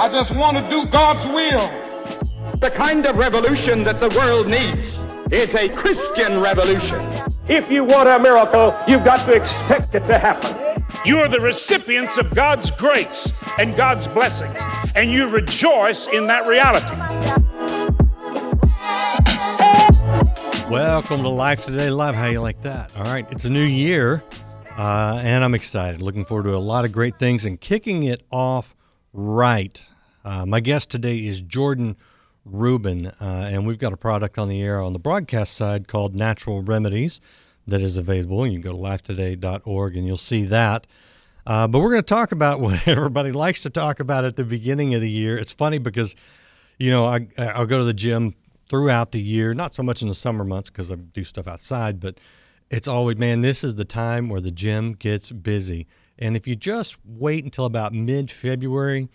I just want to do God's will. The kind of revolution that the world needs is a Christian revolution. If you want a miracle, you've got to expect it to happen. You are the recipients of God's grace and God's blessings, and you rejoice in that reality. Welcome to Life Today Live. How you like that? All right, it's a new year, uh, and I'm excited. Looking forward to a lot of great things and kicking it off right. Uh, my guest today is Jordan Rubin, uh, and we've got a product on the air on the broadcast side called Natural Remedies that is available. You can go to lifetoday.org and you'll see that. Uh, but we're going to talk about what everybody likes to talk about at the beginning of the year. It's funny because, you know, I, I'll go to the gym throughout the year, not so much in the summer months because I do stuff outside, but it's always, man, this is the time where the gym gets busy. And if you just wait until about mid February,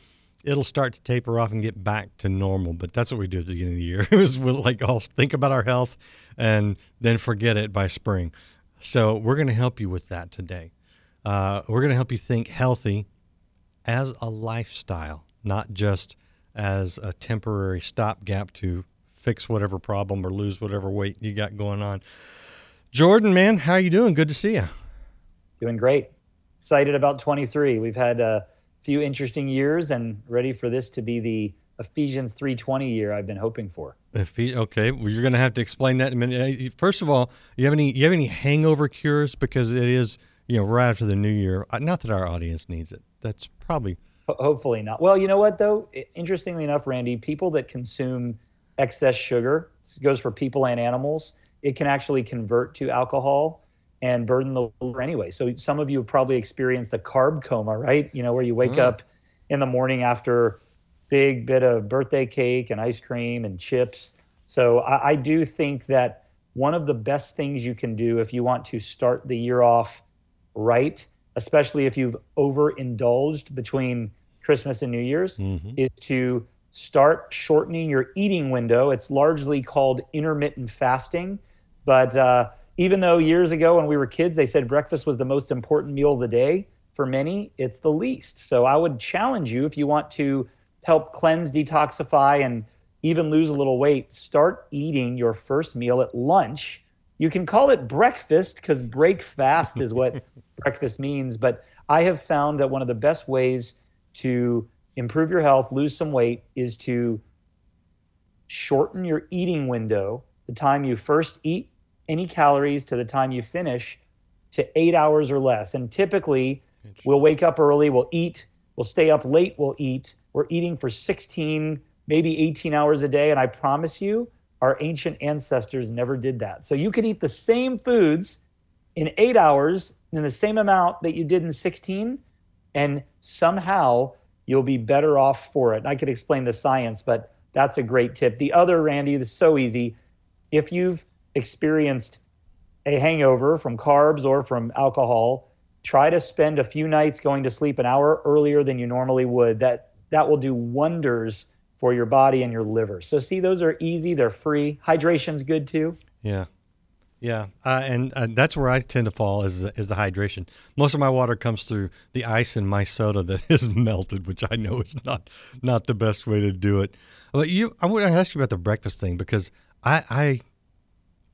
it'll start to taper off and get back to normal. But that's what we do at the beginning of the year. it was like all think about our health and then forget it by spring. So we're going to help you with that today. Uh, we're going to help you think healthy as a lifestyle, not just as a temporary stopgap to fix whatever problem or lose whatever weight you got going on. Jordan, man, how you doing? Good to see you. Doing great. Excited about 23. We've had a few interesting years and ready for this to be the Ephesians 3:20 year I've been hoping for. Okay, well, you're going to have to explain that in a minute. First of all, you have any you have any hangover cures because it is you know right after the new year. Not that our audience needs it. That's probably hopefully not. Well, you know what though? Interestingly enough, Randy, people that consume excess sugar goes for people and animals. It can actually convert to alcohol and burden the liver anyway. So some of you have probably experienced a carb coma, right? You know, where you wake mm. up in the morning after big bit of birthday cake and ice cream and chips. So I, I do think that one of the best things you can do if you want to start the year off right, especially if you've overindulged between Christmas and New Year's, mm-hmm. is to start shortening your eating window. It's largely called intermittent fasting, but uh, even though years ago when we were kids they said breakfast was the most important meal of the day, for many it's the least. So I would challenge you if you want to help cleanse, detoxify, and even lose a little weight, start eating your first meal at lunch. You can call it breakfast because break fast is what breakfast means. But I have found that one of the best ways to improve your health, lose some weight, is to shorten your eating window, the time you first eat any calories to the time you finish to eight hours or less. And typically, we'll wake up early, we'll eat, we'll stay up late, we'll eat. We're eating for 16, maybe 18 hours a day. And I promise you, our ancient ancestors never did that. So you could eat the same foods in eight hours in the same amount that you did in 16, and somehow you'll be better off for it. I could explain the science, but that's a great tip. The other, Randy, is so easy. If you've experienced a hangover from carbs or from alcohol, try to spend a few nights going to sleep an hour earlier than you normally would. That that will do wonders for your body and your liver. So see, those are easy. They're free. Hydration's good too. Yeah. Yeah, uh, and uh, that's where I tend to fall is the, is the hydration. Most of my water comes through the ice in my soda that is melted, which I know is not not the best way to do it. But you, I want to ask you about the breakfast thing because I, I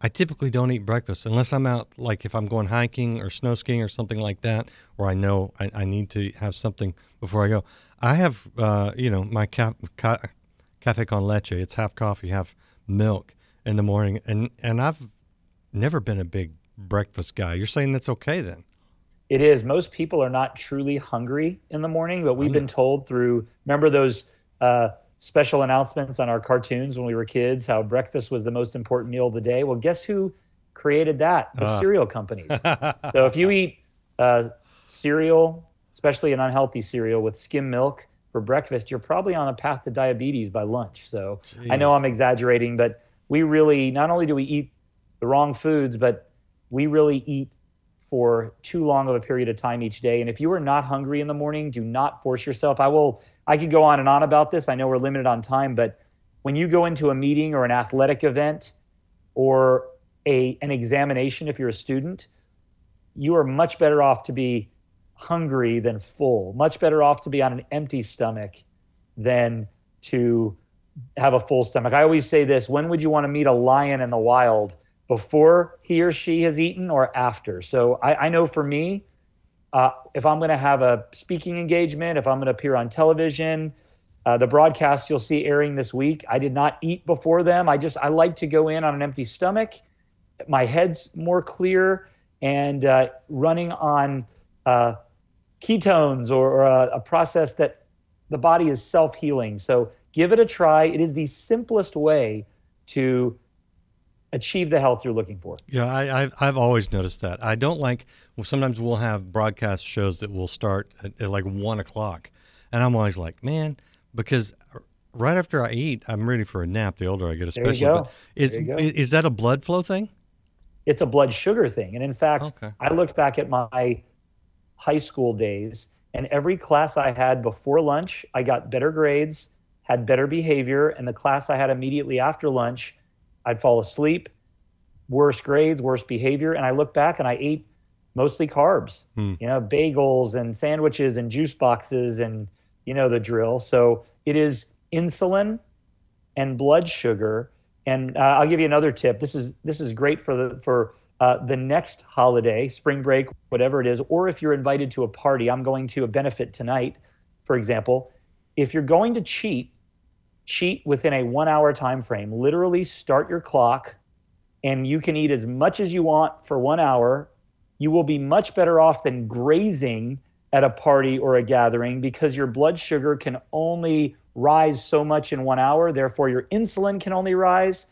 I typically don't eat breakfast unless I'm out, like if I'm going hiking or snow skiing or something like that, where I know I, I need to have something before I go. I have, uh, you know, my ca- ca- cafe con leche. It's half coffee, half milk in the morning, and and I've never been a big breakfast guy. You're saying that's okay then? It is. Most people are not truly hungry in the morning, but we've been told through. Remember those. Uh, special announcements on our cartoons when we were kids how breakfast was the most important meal of the day. Well, guess who created that? The uh. cereal companies. so if you eat uh, cereal, especially an unhealthy cereal with skim milk for breakfast, you're probably on a path to diabetes by lunch. So Jeez. I know I'm exaggerating, but we really not only do we eat the wrong foods, but we really eat for too long of a period of time each day. And if you are not hungry in the morning, do not force yourself. I will I could go on and on about this. I know we're limited on time, but when you go into a meeting or an athletic event or a an examination if you're a student, you are much better off to be hungry than full. Much better off to be on an empty stomach than to have a full stomach. I always say this when would you want to meet a lion in the wild? Before he or she has eaten or after? So I, I know for me, uh, if I'm going to have a speaking engagement, if I'm going to appear on television, uh, the broadcast you'll see airing this week, I did not eat before them. I just, I like to go in on an empty stomach. My head's more clear and uh, running on uh, ketones or, or a, a process that the body is self healing. So give it a try. It is the simplest way to achieve the health you're looking for. Yeah, I, I've, I've always noticed that. I don't like, well, sometimes we'll have broadcast shows that will start at, at like one o'clock. And I'm always like, man, because right after I eat, I'm ready for a nap the older I get, especially. There you go. Is, There you go. is, is that a blood flow thing? it's a blood sugar thing. And in fact, Okay. I looked back at my high school days, and every class I had before lunch, I got better grades, had better behavior. And the class I had immediately after lunch, I'd fall asleep, worse grades, worse behavior. And I look back and I ate mostly carbs, you know, bagels and sandwiches and juice boxes and, you know, the drill. So it is insulin and blood sugar. And uh, I'll give you another tip. This is this is great for the for uh, the next holiday, spring break, whatever it is, or if you're invited to a party. I'm going to a benefit tonight, for example. If you're going to cheat, cheat within a one hour time frame. Literally start your clock, and you can eat as much as you want for one hour. You will be much better off than grazing at a party or a gathering because your blood sugar can only rise so much in one hour. Therefore, your insulin can only rise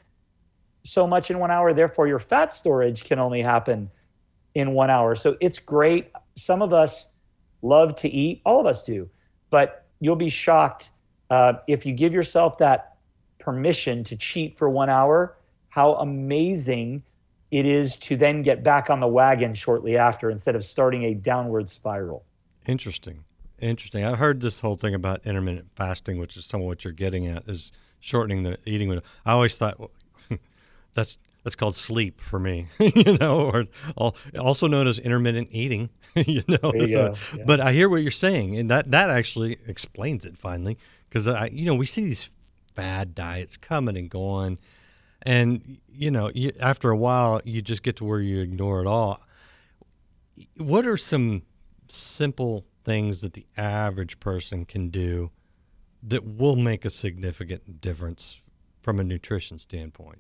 so much in one hour. Therefore, your fat storage can only happen in one hour. So it's great. Some of us love to eat, all of us do, but you'll be shocked uh, if you give yourself that permission to cheat for one hour, how amazing it is to then get back on the wagon shortly after instead of starting a downward spiral. Interesting. Interesting. I've heard this whole thing about intermittent fasting, which is some of what you're getting at, is shortening the eating window. I always thought well, that's that's called sleep for me, you know, or al- also known as intermittent eating, you know. You So- yeah. But I hear what you're saying, and that that actually explains it finally, because I, you know, we see these fad diets coming and going, and you know, you, after a while, you just get to where you ignore it all what are some simple things that the average person can do that will make a significant difference from a nutrition standpoint?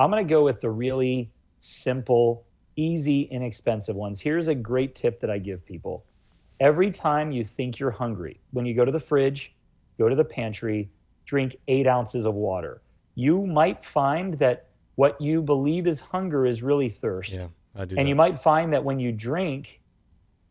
I'm going to go with the really simple, easy, inexpensive ones. Here's a great tip that I give people. Every time you think you're hungry, when you go to the fridge, go to the pantry, drink eight ounces of water. You might find that what you believe is hunger is really thirst. Yeah, I do. And that. you might find that when you drink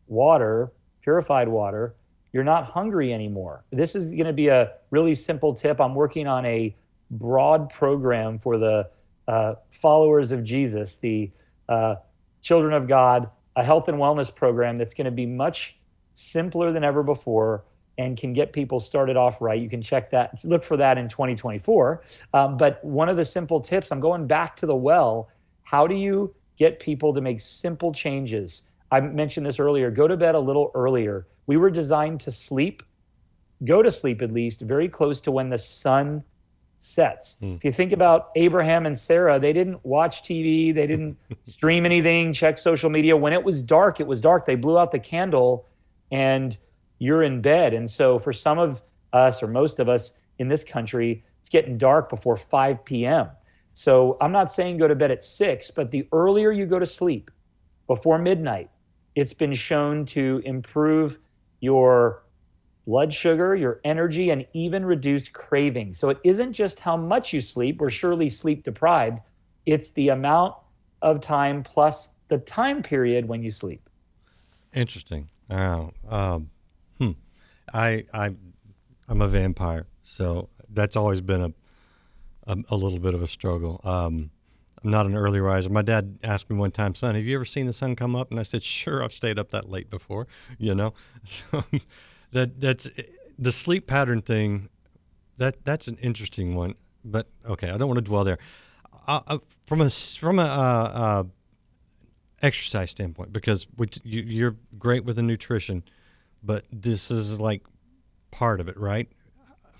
water, purified water, you're not hungry anymore. This is going to be a really simple tip. I'm working on a broad program for the uh, followers of Jesus, the uh, children of God, a health and wellness program that's going to be much simpler than ever before and can get people started off right. You can check that, look for that in 2024. Um, but one of the simple tips, I'm going back to the well. How do you get people to make simple changes? I mentioned this earlier go to bed a little earlier. We were designed to sleep, go to sleep at least, very close to when the sun sets. Hmm. If you think about Abraham and Sarah, they didn't watch TV, they didn't stream anything, check social media. When it was dark, it was dark. They blew out the candle and you're in bed. And so for some of us or most of us in this country, it's getting dark before 5 p.m. So I'm not saying go to bed at 6, but the earlier you go to sleep before midnight, it's been shown to improve your blood sugar, your energy, and even reduce craving. So it isn't just how much you sleep, we're surely sleep deprived, it's the amount of time plus the time period when you sleep. Interesting. Oh, um, hmm. I I I'm a vampire, so that's always been a a, a little bit of a struggle. Um, I'm not an early riser. My dad asked me one time, "Son, have you ever seen the sun come up?" And I said, "Sure, I've stayed up that late before." You know, so that that's the sleep pattern thing. That that's an interesting one. But okay, I don't want to dwell there. Uh, uh, from a from a uh, uh, exercise standpoint because you, you're great with the nutrition, but this is like part of it, right?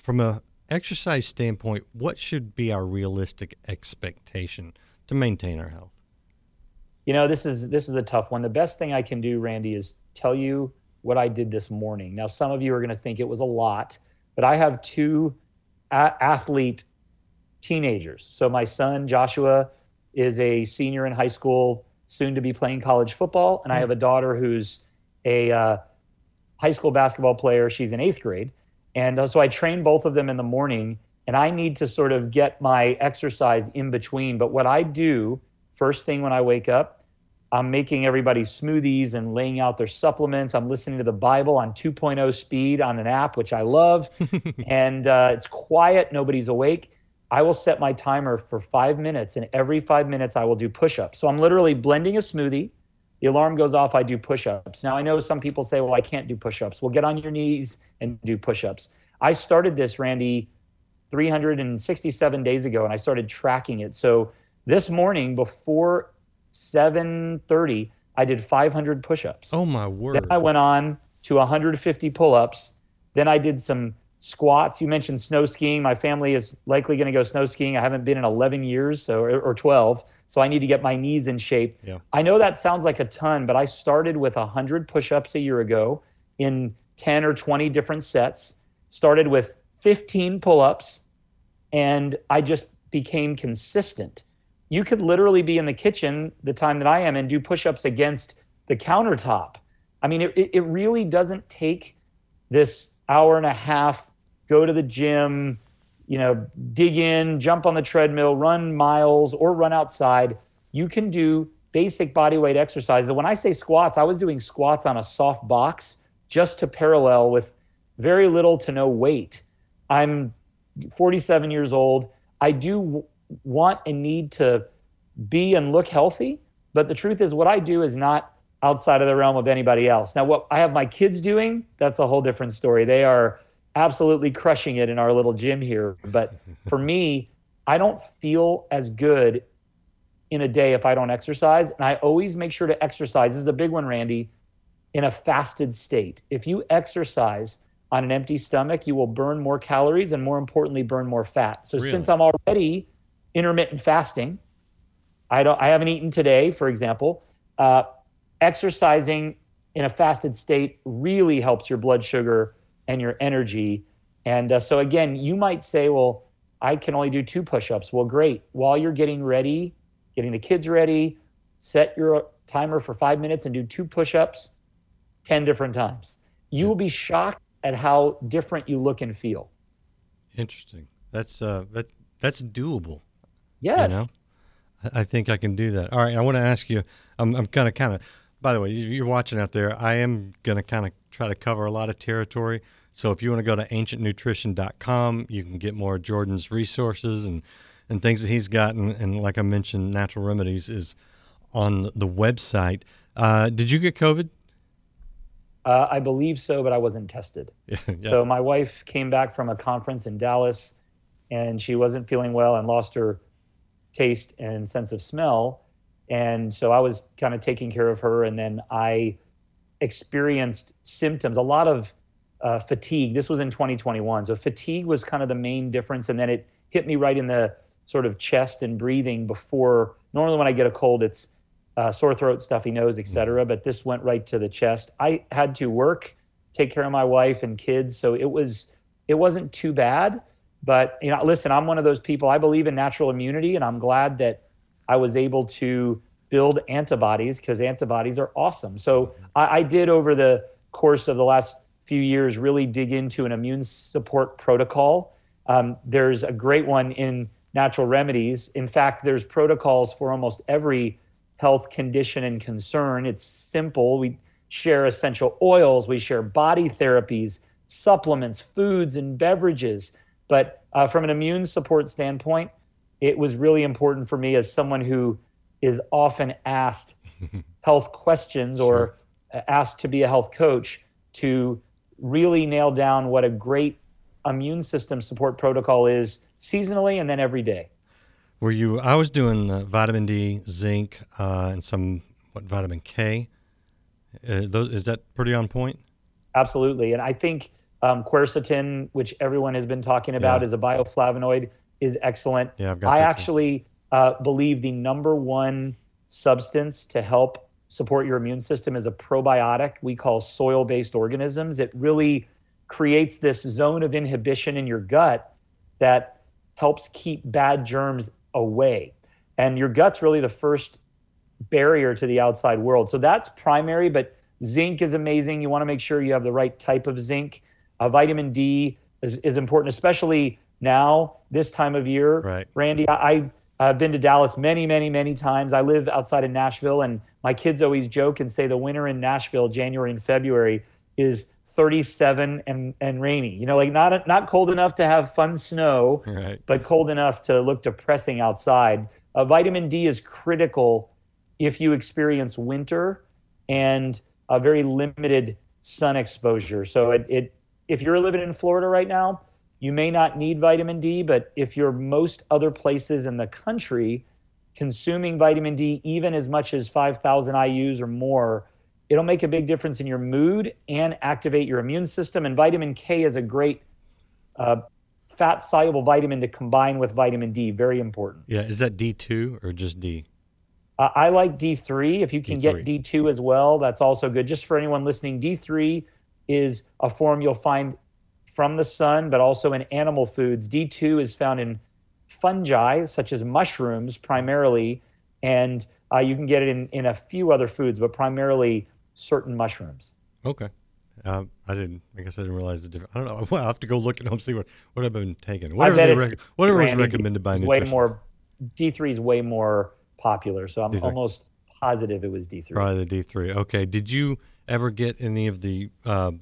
from a exercise standpoint, what should be our realistic expectation to maintain our health? You know, this is this is a tough one. The best thing I can do, Randy, is tell you what I did this morning. Now, some of you are going to think it was a lot, but I have two a- athlete teenagers. So my son Joshua is a senior in high school, soon to be playing college football, and I have a daughter who's a uh, high school basketball player. She's in eighth grade, and uh, so I train both of them in the morning. And I need to sort of get my exercise in between. But what I do first thing when I wake up, I'm making everybody smoothies and laying out their supplements. I'm listening to the Bible on 2.0 speed on an app, which I love. and uh, it's quiet, nobody's awake. I will set my timer for five minutes, and every five minutes, I will do push ups. So I'm literally blending a smoothie. The alarm goes off, I do push ups. Now, I know some people say, well, I can't do push ups. Well, get on your knees and do push ups. I started this, Randy, 367 days ago, and I started tracking it. So this morning, before 7:30, I did 500 push-ups. Oh my word! Then I went on to 150 pull-ups. Then I did some squats. You mentioned snow skiing. My family is likely going to go snow skiing. I haven't been in 11 years, so or 12. So I need to get my knees in shape. Yeah. I know that sounds like a ton, but I started with 100 push-ups a year ago in 10 or 20 different sets. Started with 15 pull-ups, and I just became consistent. You could literally be in the kitchen the time that I am and do push-ups against the countertop. I mean, it, it really doesn't take this hour and a half, go to the gym, you know, dig in, jump on the treadmill, run miles, or run outside. You can do basic body weight exercises. When I say squats, I was doing squats on a soft box just to parallel with very little to no weight. I'm 47 years old. I do want and need to be and look healthy, but the truth is, what I do is not outside of the realm of anybody else. Now, what I have my kids doing, that's a whole different story. They are absolutely crushing it in our little gym here. But for me, I don't feel as good in a day if I don't exercise. And I always make sure to exercise. This is a big one, Randy, in a fasted state. If you exercise on an empty stomach, you will burn more calories and more importantly, burn more fat. So Really? since I'm already intermittent fasting, I don't I haven't eaten today, for example. Uh, exercising in a fasted state really helps your blood sugar and your energy. And uh, so again, you might say, well, I can only do two push-ups. Well, great. While you're getting ready, getting the kids ready, set your timer for five minutes and do two push-ups 10 different times. You will be shocked at how different you look and feel. Interesting. That's uh that that's doable. Yes. You know, I- think I can do that. All right, I want to ask you. I'm I'm kind of kind of. By the way, you- you're watching out there. I am going to kind of try to cover a lot of territory. So if you want to go to ancientnutrition.com, you can get more of Jordan's resources and and things that he's gotten. And, and like I mentioned, Natural Remedies is on the website. Uh, did you get COVID? Uh, I believe so, but I wasn't tested. Yeah. So my wife came back from a conference in Dallas and she wasn't feeling well and lost her taste and sense of smell. And so I was kind of taking care of her. And then I experienced symptoms, a lot of uh, fatigue. This was in 2021. So fatigue was kind of the main difference. And then it hit me right in the sort of chest and breathing before. Normally, when I get a cold, it's uh, sore throat, stuffy nose, et cetera. But this went right to the chest. I had to work, take care of my wife and kids. So it was, it wasn't too bad. But you know, listen, I'm one of those people. I believe in natural immunity, and I'm glad that I was able to build antibodies because antibodies are awesome. So I, I did over the course of the last few years really dig into an immune support protocol. Um, there's a great one in natural remedies. In fact, there's protocols for almost every health condition and concern. It's simple. We share essential oils, we share body therapies, supplements, foods, and beverages. But uh, from an immune support standpoint, it was really important for me as someone who is often asked health questions or asked to be a health coach to really nail down what a great immune system support protocol is seasonally and then every day. Were you? I was doing uh, vitamin D, zinc, uh, and some what vitamin K. Uh, those is that pretty on point? Absolutely. And I think Um, quercetin, which everyone has been talking about, Yeah. is a bioflavonoid, is excellent. Yeah, I've got I actually uh, believe the number one substance to help support your immune system is a probiotic we call soil based organisms. It really creates this zone of inhibition in your gut that helps keep bad germs away. And your gut's really the first barrier to the outside world. So that's primary, but zinc is amazing. You want to make sure you have the right type of zinc. Uh, vitamin D is, is important, especially now, this time of year. Right. Randy, I, I've been to Dallas many, many, many times. I live outside of Nashville, and my kids always joke and say the winter in Nashville, January and February, is 37 and, and rainy. You know, like not not cold enough to have fun snow, Right. but cold enough to look depressing outside. Uh, vitamin D is critical if you experience winter and a very limited sun exposure. So it, it if you're living in Florida right now, you may not need vitamin D, but if you're most other places in the country consuming vitamin D even as much as 5,000 IUs or more, it'll make a big difference in your mood and activate your immune system. And vitamin K is a great uh, fat soluble vitamin to combine with vitamin D. Very important. Yeah. Is that D2 or just D? Uh, I like D3. If you can get D3. D2 as well, that's also good. Just for anyone listening, D3 is a form you'll find from the sun, but also in animal foods. D2 is found in fungi, such as mushrooms, primarily, and uh, you can get it in, in a few other foods, but primarily certain mushrooms. Okay. Uh, I didn't. I guess I didn't realize the difference. I don't know. Well, I have to go look at them see what what I've been taking. Whatever, rec- whatever was recommended by nutrition. way more. D3 is way more popular, so I'm D3. almost positive it was D3. Probably the D three. Okay. Did you ever get any of the uh,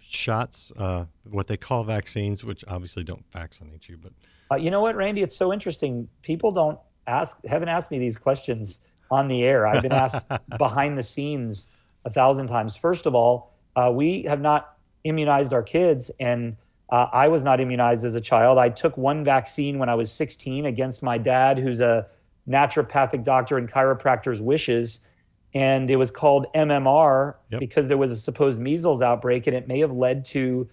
shots? Uh, what they call vaccines, which obviously don't vaccinate you, but Uh, you know what, Randy? It's so interesting. People don't ask, haven't asked me these questions on the air. I've been asked behind the scenes a thousand times. First of all, uh, we have not immunized our kids, and uh, I was not immunized as a child. I took one vaccine when I was 16 against my dad, who's a naturopathic doctor and chiropractor's wishes. And it was called MMR Yep. because there was a supposed measles outbreak, and it may have led to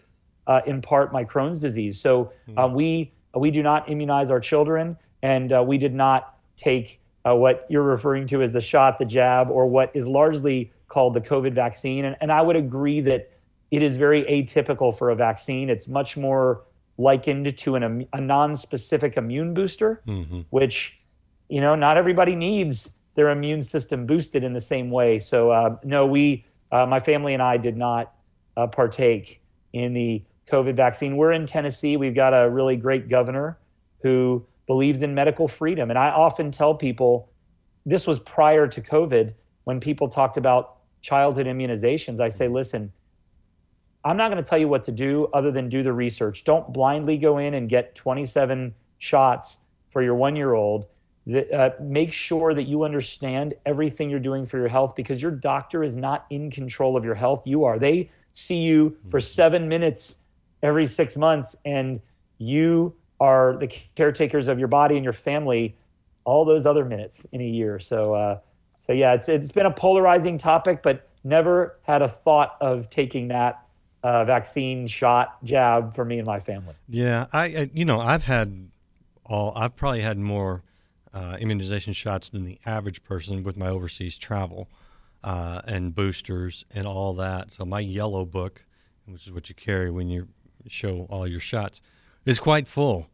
uh, in part my Crohn's disease. So uh, we we do not immunize our children, and uh, we did not take uh, what you're referring to as the shot, the jab, or what is largely called the COVID vaccine. And, and I would agree that it is very atypical for a vaccine. It's much more likened to an, a non-specific immune booster, which you know not everybody needs their immune system boosted in the same way. So uh, no, we, uh, my family and I, did not uh, partake in the COVID vaccine. We're in Tennessee. We've got a really great governor who believes in medical freedom, and I often tell people this was prior to COVID when people talked about childhood immunizations. I say, listen. I'm not going to tell you what to do other than do the research. Don't blindly go in and get 27 shots for your one year old. Uh, make sure that you understand everything you're doing for your health because your doctor is not in control of your health. You are. They see you for seven minutes every six months, and you are the caretakers of your body and your family all those other minutes in a year. So, uh, so yeah, it's it's been a polarizing topic, but never had a thought of taking that uh, vaccine shot jab for me and my family. Yeah, I, I you know I've had all I've probably had more uh, immunization shots than the average person with my overseas travel uh, and boosters and all that. So my yellow book, which is what you carry when you show all your shots, is quite full.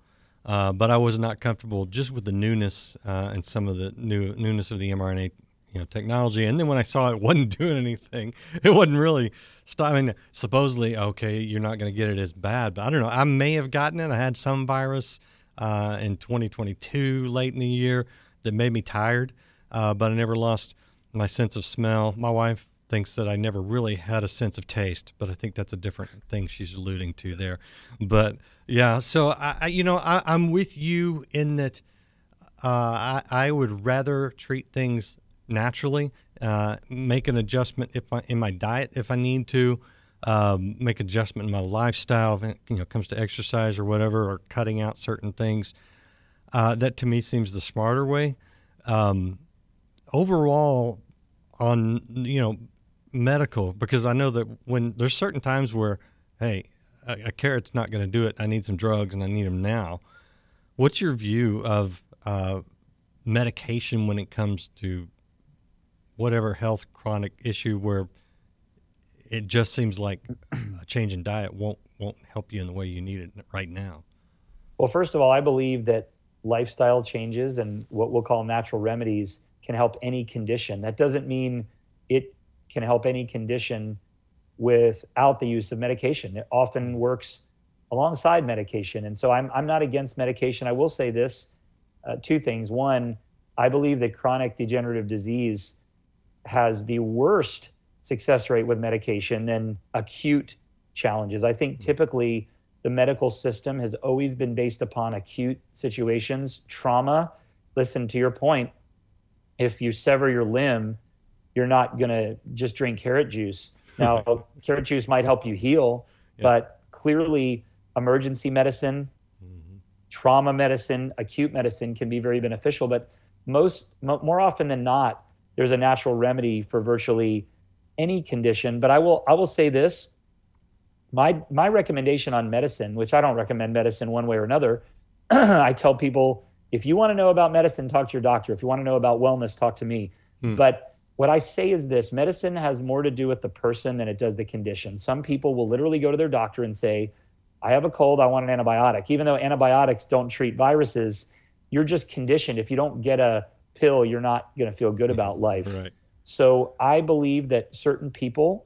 Uh, but I was not comfortable just with the newness uh, and some of the new newness of the mRNA you know technology. And then when I saw it wasn't doing anything, it wasn't really stopping. Supposedly, okay, you're not going to get it as bad, but I don't know. I may have gotten it. I had some virus uh, in 2022 late in the year that made me tired, uh, but I never lost my sense of smell. My wife thinks that I never really had a sense of taste, but I think that's a different thing she's alluding to there. But yeah, so I, I you know, I, I'm with you in that uh, I, I would rather treat things naturally, uh, make an adjustment if I, in my diet if I need to, um, make adjustment in my lifestyle you know comes to exercise or whatever, or cutting out certain things. Uh, that to me seems the smarter way. Um, overall, on you know medical, because I know that when there's certain times where hey, a, a carrot's not going to do it. I need some drugs and I need them now. What's your view of uh, medication when it comes to whatever health chronic issue where it just seems like a change in diet won't won't help you in the way you need it right now? Well, first of all, I believe that lifestyle changes and what we'll call natural remedies can help any condition. That doesn't mean it can help any condition without the use of medication. It often works alongside medication. And so I'm, I'm not against medication. I will say this uh, two things. One, I believe that chronic degenerative disease has the worst success rate with medication than acute challenges. I think typically the medical system has always been based upon acute situations, trauma. Listen to your point. If you sever your limb, you're not going to just drink carrot juice. Now, carrot juice might help you heal, yeah. but clearly, emergency medicine, mm-hmm. trauma medicine, acute medicine can be very beneficial. But most, more often than not, there's a natural remedy for virtually any condition. But I will, I will say this: my my recommendation on medicine, which I don't recommend medicine one way or another. I tell people if you want to know about medicine, talk to your doctor. If you want to know about wellness, talk to me. Hmm. But what I say is this medicine has more to do with the person than it does the condition. Some people will literally go to their doctor and say, I have a cold, I want an antibiotic. Even though antibiotics don't treat viruses, you're just conditioned. If you don't get a pill, you're not going to feel good about life. Right. So I believe that certain people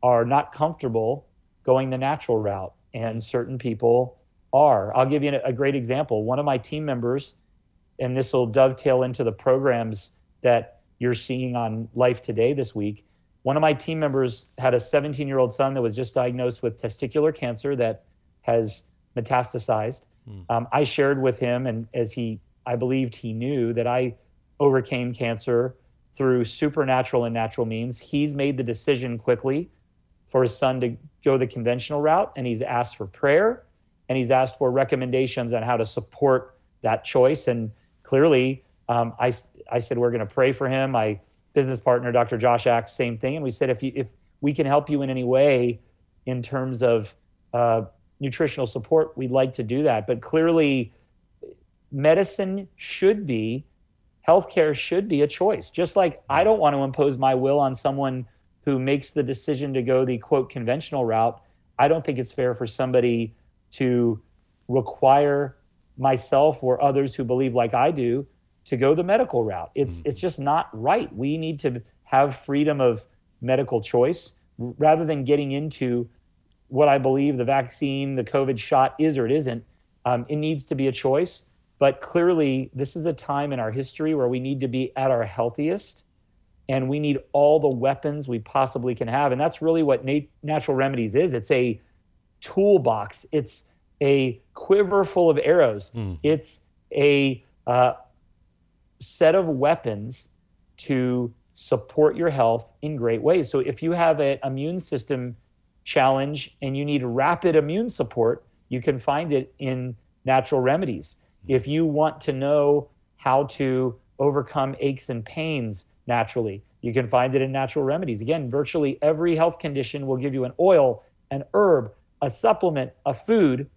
are not comfortable going the natural route, and certain people are. I'll give you a great example. One of my team members, and this will dovetail into the programs that you're seeing on Life Today this week. One of my team members had a 17 year old son that was just diagnosed with testicular cancer that has metastasized. Mm. Um, I shared with him, and as he, I believed he knew that I overcame cancer through supernatural and natural means. He's made the decision quickly for his son to go the conventional route, and he's asked for prayer and he's asked for recommendations on how to support that choice. And clearly, um, I, I said, we're going to pray for him. My business partner, Dr. Josh Axe, same thing. And we said, if, you, if we can help you in any way in terms of uh, nutritional support, we'd like to do that. But clearly, medicine should be, healthcare should be a choice. Just like I don't want to impose my will on someone who makes the decision to go the quote conventional route. I don't think it's fair for somebody to require myself or others who believe like I do to go the medical route. It's mm-hmm. it's just not right. We need to have freedom of medical choice rather than getting into what I believe the vaccine, the COVID shot is or it isn't. Um, it needs to be a choice. But clearly, this is a time in our history where we need to be at our healthiest and we need all the weapons we possibly can have. And that's really what nat- natural remedies is it's a toolbox, it's a quiver full of arrows, mm. it's a uh, set of weapons to support your health in great ways. So if you have an immune system challenge and you need rapid immune support, you can find it in natural remedies. If you want to know how to overcome aches and pains naturally, you can find it in natural remedies. Again, virtually every health condition will give you an oil, an herb, a supplement, a food.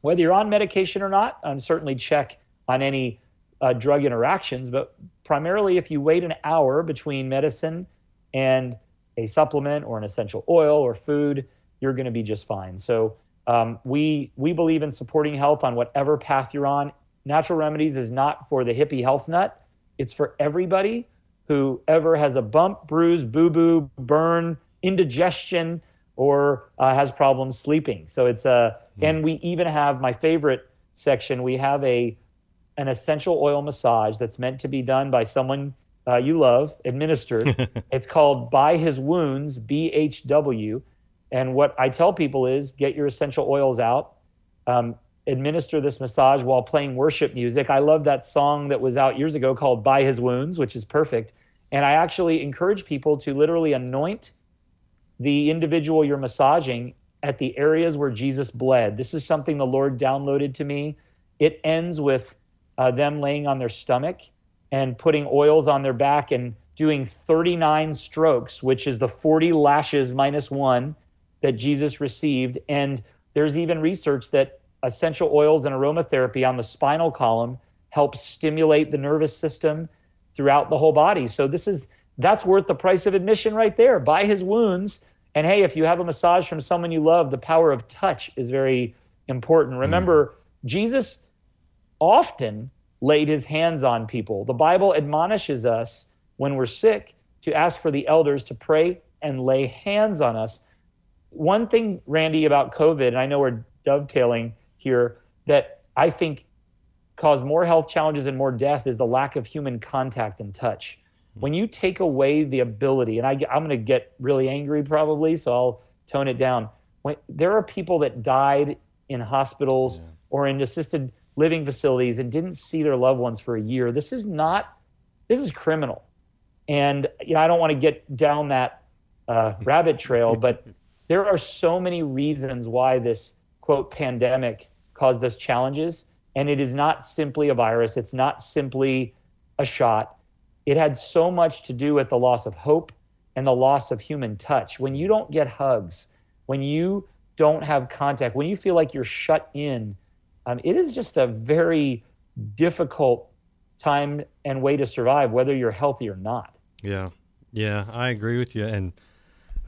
Whether you're on medication or not, I'm certainly check on any uh, drug interactions, but primarily if you wait an hour between medicine and a supplement or an essential oil or food, you're going to be just fine. So um, we we believe in supporting health on whatever path you're on. Natural remedies is not for the hippie health nut. It's for everybody who ever has a bump, bruise, boo boo, burn, indigestion, or uh, has problems sleeping. So it's a, mm. and we even have my favorite section. We have a an essential oil massage that's meant to be done by someone uh, you love, administered. it's called By His Wounds, BHW. And what I tell people is get your essential oils out, um, administer this massage while playing worship music. I love that song that was out years ago called By His Wounds, which is perfect. And I actually encourage people to literally anoint the individual you're massaging at the areas where Jesus bled. This is something the Lord downloaded to me. It ends with uh, them laying on their stomach and putting oils on their back and doing 39 strokes, which is the 40 lashes minus one that Jesus received. And there's even research that essential oils and aromatherapy on the spinal column help stimulate the nervous system throughout the whole body. So this is that's worth the price of admission right there. By His Wounds. And hey, if you have a massage from someone you love, the power of touch is very important. Remember, mm. Jesus often laid his hands on people. The Bible admonishes us when we're sick to ask for the elders to pray and lay hands on us. One thing, Randy, about COVID, and I know we're dovetailing here, that I think caused more health challenges and more death is the lack of human contact and touch. When you take away the ability, and I, am going to get really angry probably, so I'll tone it down. When, there are people that died in hospitals yeah. or in assisted living facilities and didn't see their loved ones for a year. This is not, this is criminal. And you know, I don't want to get down that uh, rabbit trail, but there are so many reasons why this quote pandemic caused us challenges. And it is not simply a virus, it's not simply a shot. It had so much to do with the loss of hope and the loss of human touch. When you don't get hugs, when you don't have contact, when you feel like you're shut in um, it is just a very difficult time and way to survive, whether you're healthy or not. Yeah, yeah, I agree with you, and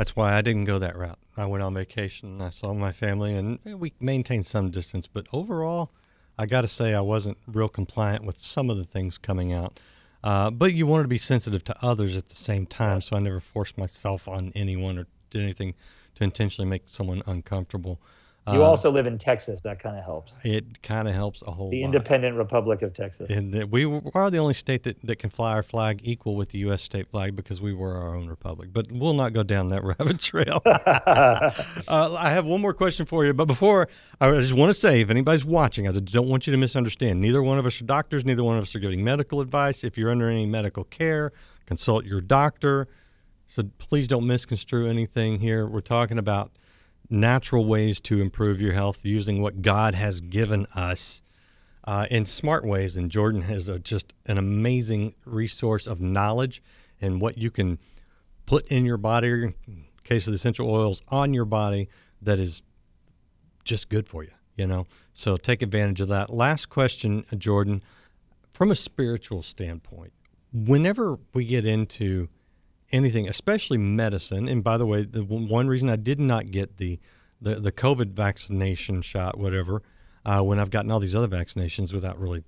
that's why I didn't go that route. I went on vacation, I saw my family, and we maintained some distance. But overall, I got to say, I wasn't real compliant with some of the things coming out. Uh, but you wanted to be sensitive to others at the same time, so I never forced myself on anyone or did anything to intentionally make someone uncomfortable. You uh, also live in Texas. That kind of helps. It kind of helps a whole the lot. independent Republic of Texas. And the, we are the only state that, that can fly our flag equal with the U.S. state flag because we were our own republic. But we'll not go down that rabbit trail. uh, I have one more question for you. But before, I just want to say if anybody's watching, I don't want you to misunderstand. Neither one of us are doctors. Neither one of us are giving medical advice. If you're under any medical care, consult your doctor. So please don't misconstrue anything here. We're talking about natural ways to improve your health using what God has given us uh, in smart ways. And Jordan has a, just an amazing resource of knowledge and what you can put in your body, in case of the essential oils, on your body that is just good for you, you know? So take advantage of that. Last question, Jordan, from a spiritual standpoint, whenever we get into anything, especially medicine. And by the way, the one reason I did not get the the, the COVID vaccination shot, whatever, uh, when I've gotten all these other vaccinations without really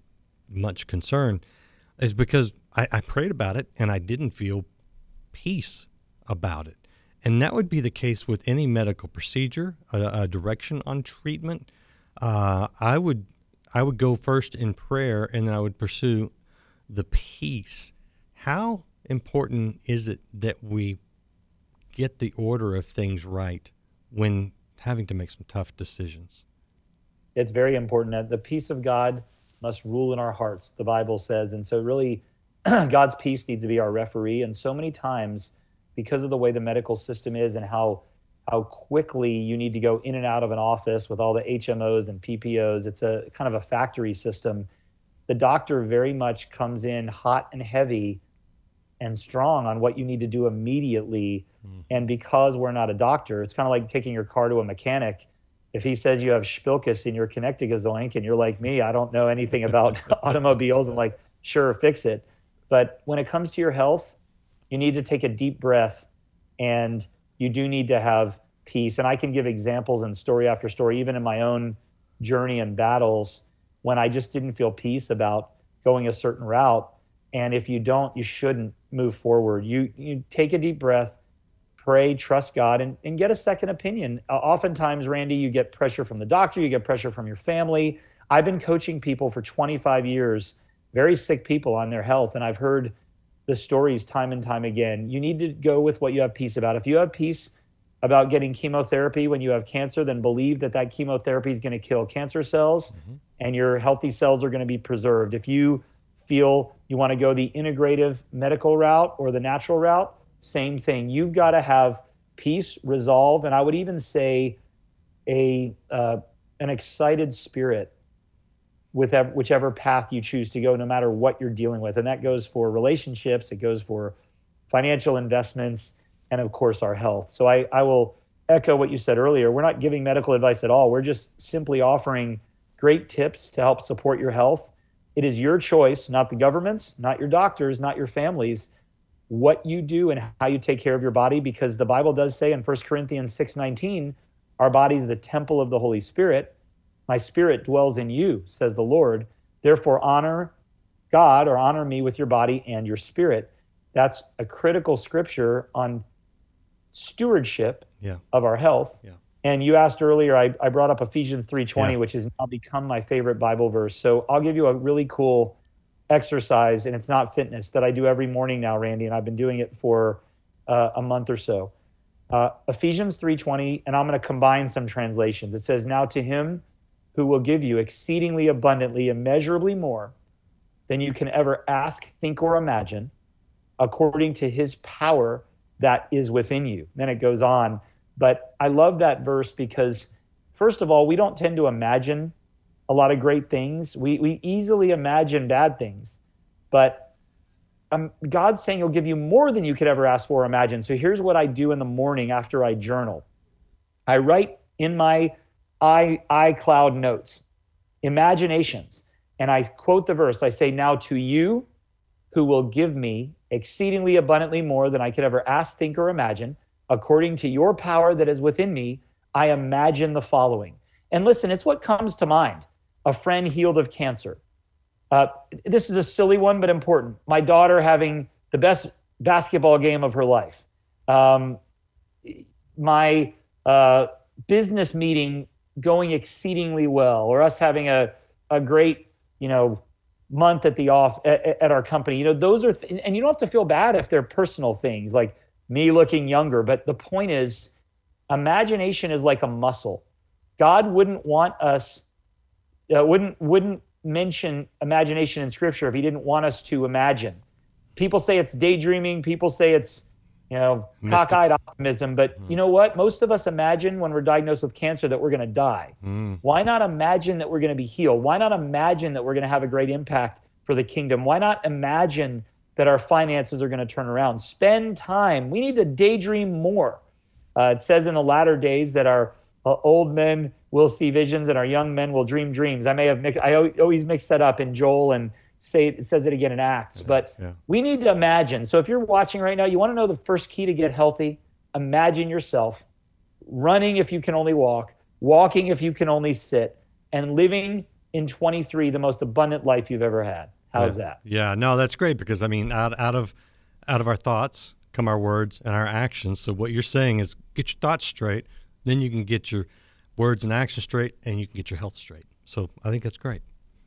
much concern, is because I, I prayed about it and I didn't feel peace about it. And that would be the case with any medical procedure, a, a direction on treatment. Uh, I would I would go first in prayer, and then I would pursue the peace. How important is it that we get the order of things right when having to make some tough decisions? It's very important that the peace of God must rule in our hearts, the Bible says. And so, really, God's peace needs to be our referee. And so many times, because of the way the medical system is and how how quickly you need to go in and out of an office with all the HMOs and PPOs, it's a kind of a factory system. The doctor very much comes in hot and heavy and strong on what you need to do immediately. Mm. And because we're not a doctor, it's kind of like taking your car to a mechanic. If he says you have spilkus in your connecticut and you're like me, I don't know anything about automobiles, I'm like, sure, fix it. But when it comes to your health, you need to take a deep breath and you do need to have peace. And I can give examples and story after story, even in my own journey and battles, when I just didn't feel peace about going a certain route. And if you don't, you shouldn't move forward. You you take a deep breath, pray, trust God, and, and get a second opinion. Uh, oftentimes, Randy, you get pressure from the doctor, you get pressure from your family. I've been coaching people for 25 years, very sick people on their health, and I've heard the stories time and time again. You need to go with what you have peace about. If you have peace about getting chemotherapy when you have cancer, then believe that that chemotherapy is going to kill cancer cells mm-hmm. and your healthy cells are going to be preserved. If you feel you want to go the integrative medical route or the natural route, same thing. You've got to have peace, resolve, and I would even say a uh, an excited spirit with ev- whichever path you choose to go, no matter what you're dealing with. And that goes for relationships, it goes for financial investments, and of course our health. So I, I will echo what you said earlier. We're not giving medical advice at all. We're just simply offering great tips to help support your health. It is your choice, not the government's, not your doctors, not your families, what you do and how you take care of your body because the Bible does say in 1 Corinthians 6:19, our body is the temple of the Holy Spirit. My spirit dwells in you, says the Lord. Therefore honor God or honor me with your body and your spirit. That's a critical scripture on stewardship Yeah. of our health. Yeah. And you asked earlier, I, I brought up Ephesians 3.20, Yeah. which has now become my favorite Bible verse. So I'll give you a really cool exercise, and it's not fitness, that I do every morning now, Randy, and I've been doing it for uh, a month or so. Uh, Ephesians 3.20, and I'm going to combine some translations. It says, Now to him who will give you exceedingly abundantly, immeasurably more than you can ever ask, think, or imagine, according to his power that is within you. Then it goes on. But I love that verse because, first of all, we don't tend to imagine a lot of great things. We, we easily imagine bad things. But um, God's saying He'll give you more than you could ever ask for or imagine. So here's what I do in the morning after I journal I write in my i iCloud notes imaginations, and I quote the verse. I say, Now to you who will give me exceedingly abundantly more than I could ever ask, think, or imagine, according to your power that is within me, I imagine the following. And listen, it's what comes to mind a friend healed of cancer. Uh, this is a silly one, but important. My daughter having the best basketball game of her life. Um, my uh, business meeting going exceedingly well, or us having a, a great, you know, month at the off at, at our company. You know, those are, th- and you don't have to feel bad if they're personal things like me looking younger. But the point is, imagination is like a muscle. God wouldn't want us, uh, wouldn't wouldn't mention imagination in Scripture if He didn't want us to imagine. People say it's daydreaming. People say it's you know Mystic. cockeyed optimism. But you know what? Most of us imagine when we're diagnosed with cancer that we're going to die. Why not imagine that we're going to be healed? Why not imagine that we're going to have a great impact for the kingdom? Why not imagine that our finances are going to turn around? Spend time. We need to daydream more. Uh, it says in the latter days that our uh, old men will see visions and our young men will dream dreams. I may have mixed, I always mix that up in Joel and say it says it again in Acts. But yeah. we need to imagine. So if you're watching right now, you want to know the first key to get healthy. Imagine yourself running if you can only walk, walking if you can only sit, and living in 23 the most abundant life you've ever had. How's that? Yeah, no, that's great because I mean, out out of out of our thoughts come our words and our actions. So what you're saying is get your thoughts straight, then you can get your words and actions straight, and you can get your health straight. So I think that's great.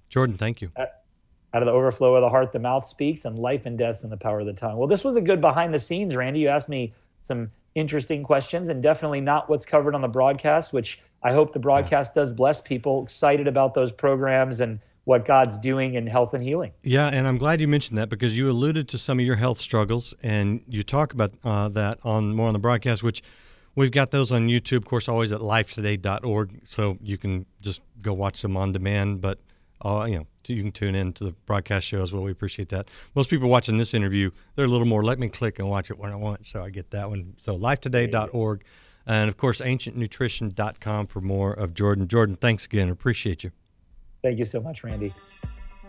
Jordan, thank you. Out of the overflow of the heart, the mouth speaks, and life and death's in the power of the tongue. Well, this was a good behind the scenes, Randy. You asked me some interesting questions, and definitely not what's covered on the broadcast, which I hope the broadcast does bless people excited about those programs and what God's doing in health and healing. Yeah, and I'm glad you mentioned that because you alluded to some of your health struggles, and you talk about uh, that on more on the broadcast, which we've got those on YouTube, of course, always at lifetoday.org, so you can just go watch them on demand. But uh, you know, you can tune in to the broadcast show as well. We appreciate that. Most people watching this interview, they're a little more. Let me click and watch it when I want, so I get that one. So lifetoday.org, and of course, ancientnutrition.com for more of Jordan. Jordan, thanks again. Appreciate you. Thank you so much, Randy.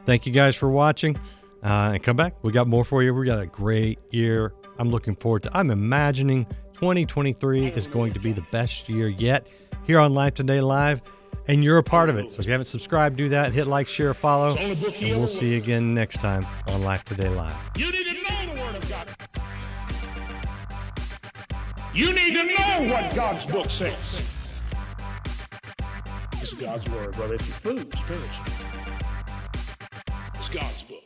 Thank you guys for watching. Uh, and come back. We got more for you. We got a great year. I'm looking forward to. I'm imagining 2023 is going to be the best year yet here on Life Today Live, and you're a part of it. So if you haven't subscribed, do that. Hit like, share, follow, and we'll see you again next time on Life Today Live. You need to know the Word of God. You need to know what God's book says. It's God's Word, brother. It's food, spiritual. It's God's book.